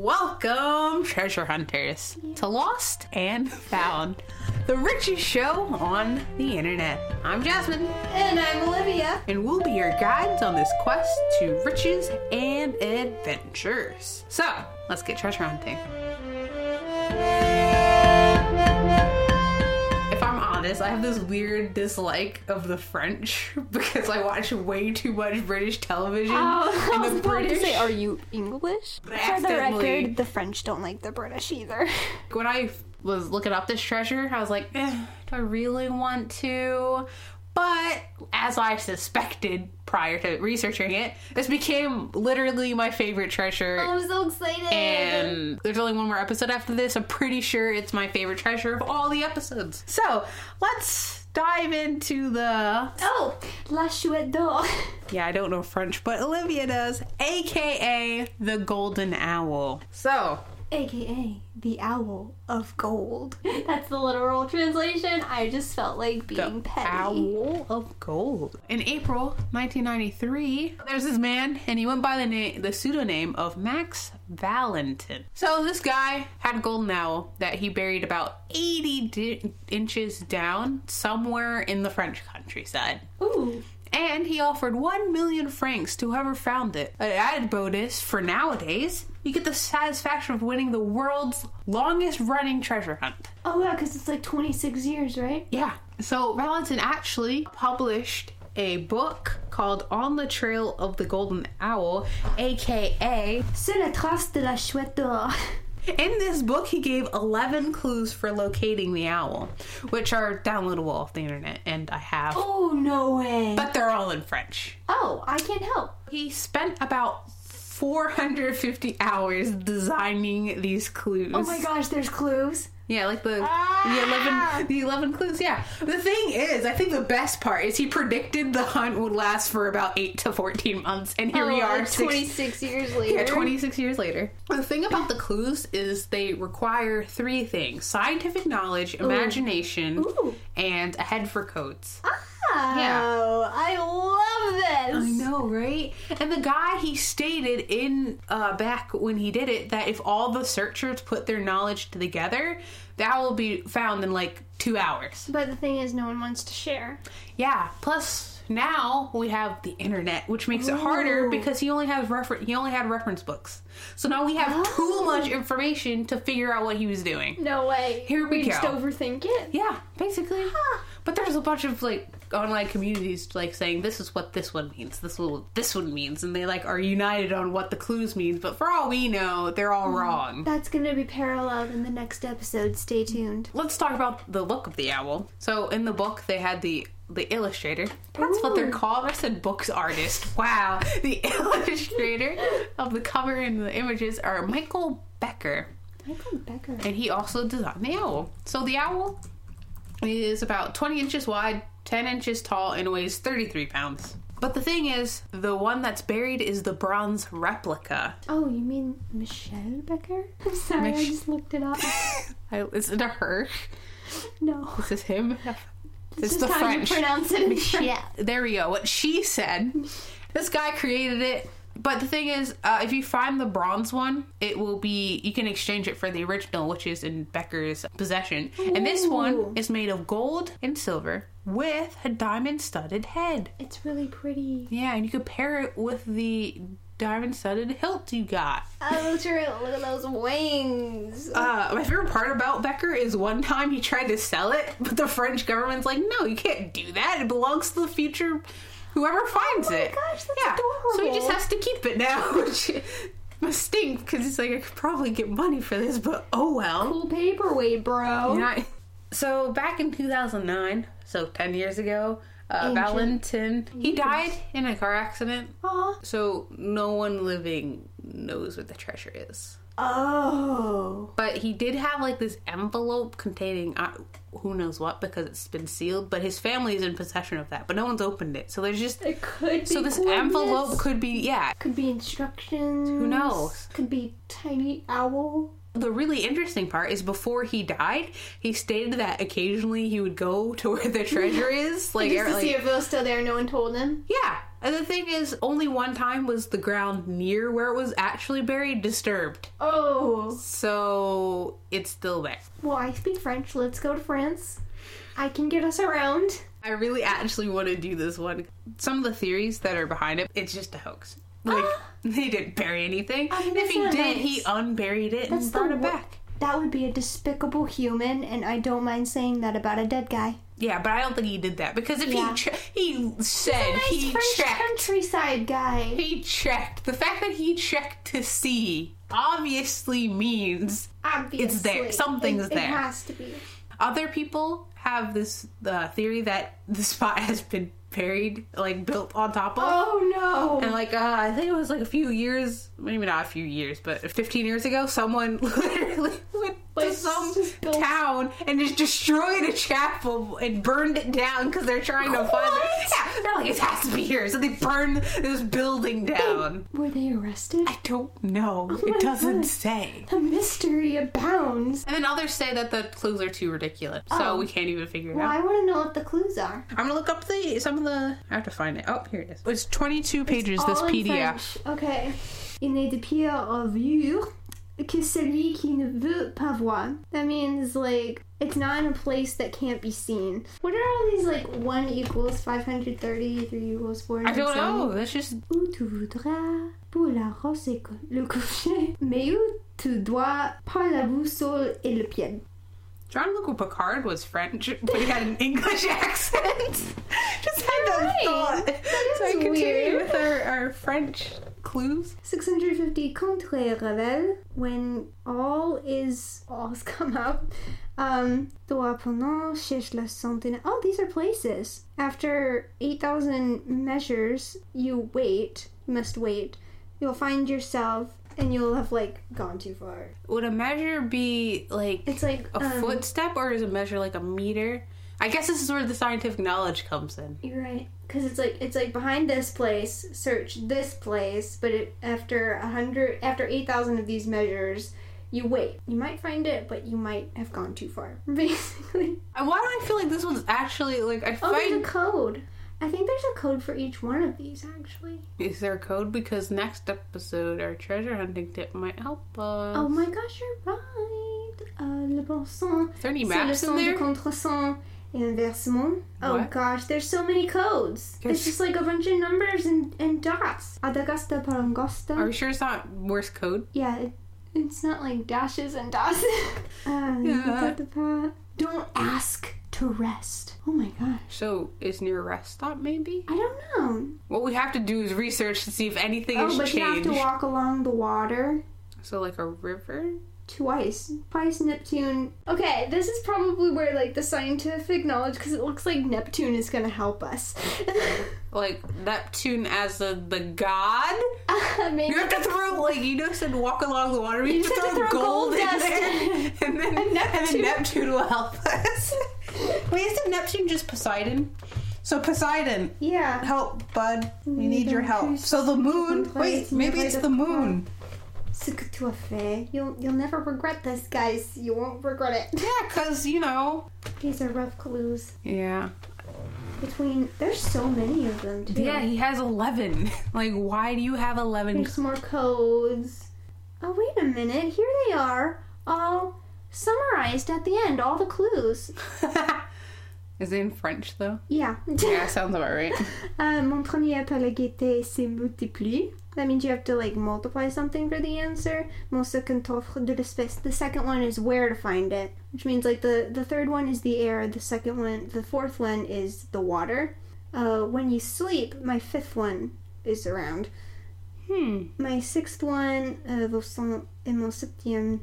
Welcome, treasure hunters, to Lost and Found, the richest show on the internet. I'm Jasmine, And I'm Olivia. and we'll be your guides on this quest to riches and adventures. So, let's get treasure hunting. Honest, I have this weird dislike of the French because I watch way too much British television. Oh, I and was the British, say, are you English? For the record, the French don't like the British either. when I was looking up this treasure, I was like, eh, do I really want to? But as I suspected prior to researching it, this became literally my favorite treasure. I'm so excited. and there's only one more episode after this. I'm pretty sure it's my favorite treasure of all the episodes. So let's dive into the. oh, La Chouette d'Or. Yeah, I don't know French, but Olivia does, aka the Golden Owl. So AKA the Owl of Gold. That's the literal translation. I just felt like being the petty. Owl of Gold. In April 1993, there's this man, and he went by the name, the pseudonym of Max Valentin. So this guy had a golden owl that he buried about 80 di- inches down somewhere in the French countryside. Ooh. And he offered 1 million francs to whoever found it. An added bonus for nowadays, you get the satisfaction of winning the world's longest running treasure hunt. Oh, yeah, because it's like 26 years, right? Yeah. So Valentin actually published a book called On the Trail of the Golden Owl, aka Sur la trace de la Chouette d'Or. in this book he gave 11 clues for locating the owl, which are downloadable off the internet and I have Oh, no way. but they're all in French. oh, I can't help. He spent about 450 hours designing these clues. Oh my gosh, there's clues. Yeah, like the Ah! the eleven the eleven clues. Yeah. The thing is, I think the best part is he predicted the hunt would last for about eight to fourteen months, and here we Oh, are, like six- 26 years later. yeah, twenty six years later. The thing about the clues is they require three things: scientific knowledge, imagination, Ooh. and a head for codes. Oh, I love this. I know, right? And the guy he stated in uh, back when he did it that if all the searchers put their knowledge together, that will be found in like two hours. But the thing is, no one wants to share. Yeah. Plus, now we have the internet, which makes it harder because he only has refer- he only had reference books. So now we have too Oh. much information to figure out what he was doing. No way. Here we just go. overthink it. Yeah, basically. But there's a bunch of like online communities like saying this is what this one means, this is what this one means, and they like are united on what the clues means. But for all we know, they're all hmm. wrong. That's gonna be paralleled in the next episode. Stay tuned. Let's talk about the look of the owl. So in the book, they had the the illustrator. That's what they're called. I said books artist. Wow, the illustrator of the cover and the images are Michael Becker. Michael Becker. and he also designed the owl. So the owl is about 20 inches wide, 10 inches tall, and weighs 33 pounds. But the thing is, the one that's buried is the bronze replica. Oh, you mean Michel Becker? I'm sorry, Mich- I just looked it up. I, is it a her? no. Is this him? It's This the is how French. you pronounce it in French. There we go. What she said. This guy created it. But the thing is, uh, if you find the bronze one, it will be you can exchange it for the original, which is in Becker's possession. And this one is made of gold and silver with a diamond-studded head. It's really pretty. Yeah, and you could pair it with the diamond-studded hilt you got. Oh, true. Look at those wings. Uh, my favorite part about Becker is one time he tried to sell it, but the French government's like, no, you can't do that. It belongs to the future whoever finds Oh my it. gosh, that's yeah. So he just has to keep it now, which must stink because it's like, I could probably get money for this, but oh well. Cool paperweight, bro. Yeah. So back in 2009, so 10 years ago, uh, Valentin, he died in a car accident. Aw. So no one living knows what the treasure is. Oh. But he did have like this envelope containing uh, who knows what because it's been sealed. But his family is in possession of that, but no one's opened it. So there's just It could be. so this envelope could be yeah. Could be instructions. Who knows? Could be tiny owl. The really interesting part is before he died, he stated that occasionally he would go to where the treasure is, like, Just to like- see if it was still there. No one told him. yeah, And the thing is, only one time was the ground near where it was actually buried disturbed. Oh. So it's still there. Well, I speak French. Let's go to France. I can get us around. I really actually want to do this one. Some of the theories that are behind it, it's just a hoax. Like, they didn't bury anything. I mean, if he did, nice. he unburied it That's and brought it wo- back. That would be a despicable human, and I don't mind saying that about a dead guy. Yeah, but I don't think he did that because if Yeah. he che- he said nice he checked, countryside guy. he checked. The fact that he checked to see obviously means Obviously, it's there. Something's it, there. It has to be. other people have this uh, theory that the spot has been buried, like built on top of. Oh no! And like, uh, I think it was like a few years, maybe not a few years, but 15 years ago, someone literally went Like, to some just town and just destroyed a chapel and burned it down because they're trying to find it. Yeah, they're like, it has to be here. So they burned this building down. Were they arrested? I don't know. Oh it doesn't God. say. The mystery abounds. And then others say that the clues are too ridiculous, so Oh. we can't even figure it Well, out. I want to know what the clues are. I'm gonna look up the some of the. I have to find it. Oh, here it is. It's 22 pages. This All in PDF. French. Okay. Il n'est de pire à voir que celui qui ne veut pas voir. That means like it's not in a place that can't be seen. What are all these like one equals five hundred thirty, three equals four I don't know. That's just Où tu voudras pour la rose et le coucher, mais où tu dois par la boussole et le pied. Jean-Luc Picard was French, but he had an English accent. Just had that right. thought. That so I is continue weird. with our, our French clues. 650 contre Revel, when all is all's come up. Um, droit pendant cherche la centaine. Oh, these are places. After 8,000 measures, you wait. You must wait. You'll find yourself, and you'll have like gone too far. Would a measure be like It's like a um, footstep, or is a measure like a meter? I guess this is where the scientific knowledge comes in. You're right, because it's like it's like behind this place. Search this place, but it, after a hundred, after eight thousand of these measures, you wait. You might find it, but you might have gone too far. Basically, Why do I feel like this one's actually like I oh, there's a code. I think there's a code for each one of these. Actually, Is there a code? Because next episode, our treasure hunting tip might help us. oh my gosh, you're right. Uh, le bon sang, Is there any c'est le maps in there? Inversement. Oh What? gosh, there's so many codes. There's- It's just like a bunch of numbers and, and dots. Adagasta parangosta. Are you sure it's not Morse code? Yeah, it, it's not like dashes and dots. uh, Yeah. Don't ask to rest. Oh my gosh. So is near a rest stop maybe? I don't know. What we have to do is research to see if anything Oh, has but you have to walk along the water So like a river? Twice. Twice Neptune. Okay, this is probably where like the scientific knowledge, because it looks like Neptune is gonna help us. Like Neptune as the the god? Maybe. You have to throw like you know said walk along the water. You, You have to just throw, have to throw gold, gold in dust there, and then And and, Neptune. then Neptune will help us. Wait, isn't Neptune just Poseidon? So Poseidon, Yeah. help, bud. We We need your help. So the moon. Wait, maybe it's the the moon. Ce que tu as fait. You'll you'll never regret this, guys. You won't regret it. Yeah, cause you know. These are rough clues. Yeah. Between there's so many of them too. Yeah, he has eleven. Like, why do you have eleven? There's more codes. Oh wait a minute, here they are, all summarized at the end. All the clues. Is it in French though? Yeah. Yeah, sounds about right. uh, mon premier par la gaieté se multiplie. That means you have to like multiply something for the answer. De. The second one is where to find it, which means like the the third one is the air. The second one, the fourth one is the water. Uh, when you sleep, my fifth one is around. Hmm. My sixth one, uh, vos et mon septième.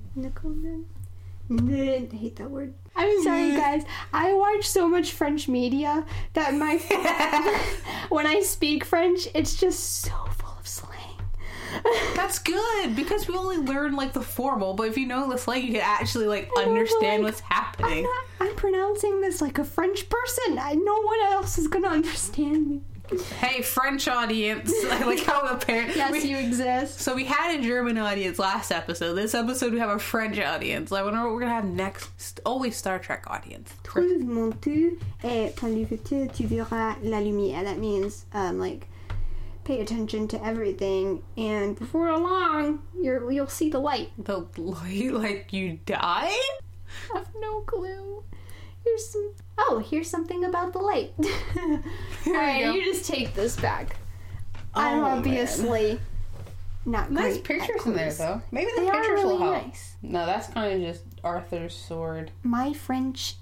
I hate that word. I'm sorry, guys. I watch so much French media that my when I speak French, it's just so full of slang. That's good because we only learn like the formal, but if you know the slang, you can actually like I understand like, what's I'm happening. not. I'm pronouncing this like a French person. I no one else is gonna understand me. Hey, French audience! I like how apparent. Yes, we- you exist. So we had a German audience last episode. This episode we have a French audience. I wonder what we're gonna have next. Always Star Trek audience. Trouve mon tu et quand tu verras la lumière. That means um like pay attention to everything, and before long, you're, you'll see the light. The light, like you die? I have no clue. Here's some. Oh, here's something about the light. All right, go. you just take this back. Oh, I'm Oh, man. obviously not Nice pictures in there, though. Maybe the They pictures really will help. nice. No, that's kind of just Arthur's sword. My French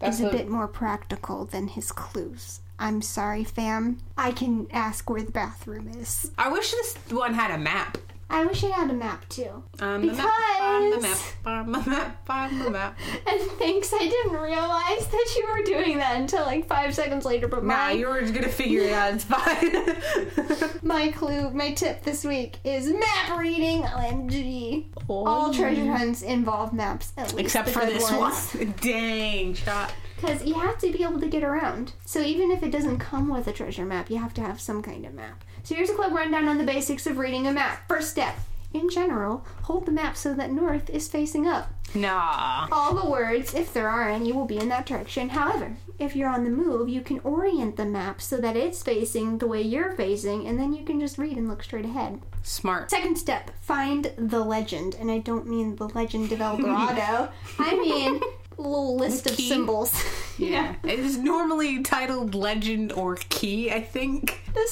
That's is a what- bit more practical than his clues. I'm sorry, fam. I can ask where the bathroom is. I wish this one had a map. I wish I had a map too. On the map, on the map, Because- on the map, the map. And thanks, I didn't realize that you were doing that until like five seconds later. But Nah, my you were gonna figure it out. It's fine. my clue, my tip this week is map reading. OMG! All oh. treasure hunts involve maps, at least Oh, Except for this ones. one. Dang shot. Because you have to be able to get around. So even if it doesn't come with a treasure map, you have to have some kind of map. So here's a quick rundown on the basics of reading a map. First step. In general, hold the map so that north is facing up. Nah. All the words, if there are any, will be in that direction. However, if you're on the move, you can orient the map so that it's facing the way you're facing, and then you can just read and look straight ahead. Smart. Second step, find the legend. And I don't mean the legend of El Dorado. I mean a little list of symbols. Yeah. It is normally titled Legend or Key, I think. The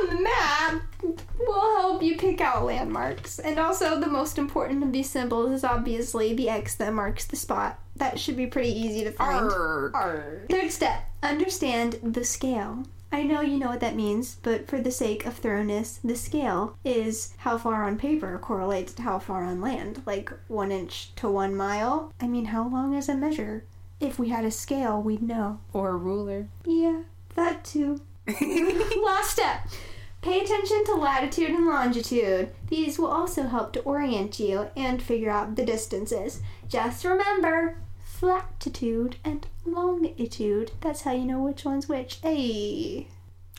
on the map will help you pick out landmarks. And also, the most important of these symbols is obviously the X that marks the spot. That should be pretty easy to find. Arr. Arr. Third step understand the scale. I know you know what that means, but for the sake of thoroughness, the scale is how far on paper correlates to how far on land. Like one inch to one mile. I mean, how long is a measure? If we had a scale, we'd know. Or a ruler. Yeah, that too. Last step. Pay attention to latitude and longitude. These will also help to orient you and figure out the distances. Just remember flatitude and longitude. That's how you know which one's which. Hey.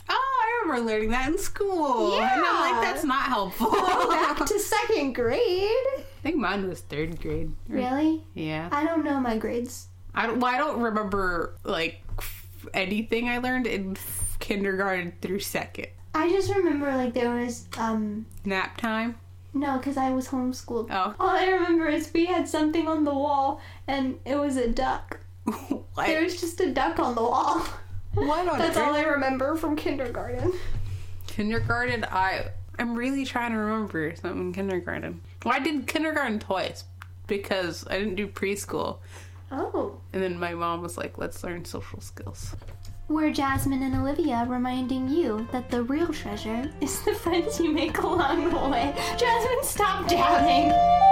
Oh, I remember learning that in school. And I'm Yeah. like, that's not helpful. Back to second grade. I think mine was third grade. Or- Really? Yeah. I don't know my grades. I don't, well, I don't remember, like, anything I learned in kindergarten through second. I just remember like there was um Nap time. no, because I was homeschooled. Oh. All I remember is we had something on the wall and it was a duck. what? There was just a duck on the wall. what on That's earth? all I remember from kindergarten. Kindergarten, I I'm really trying to remember something in kindergarten. Well, I did kindergarten twice because I didn't do preschool, Oh. and then my mom was like, "Let's learn social skills." We're Jasmine and Olivia reminding you that the real treasure is the friends you make along the way. Jasmine, stop jabbing!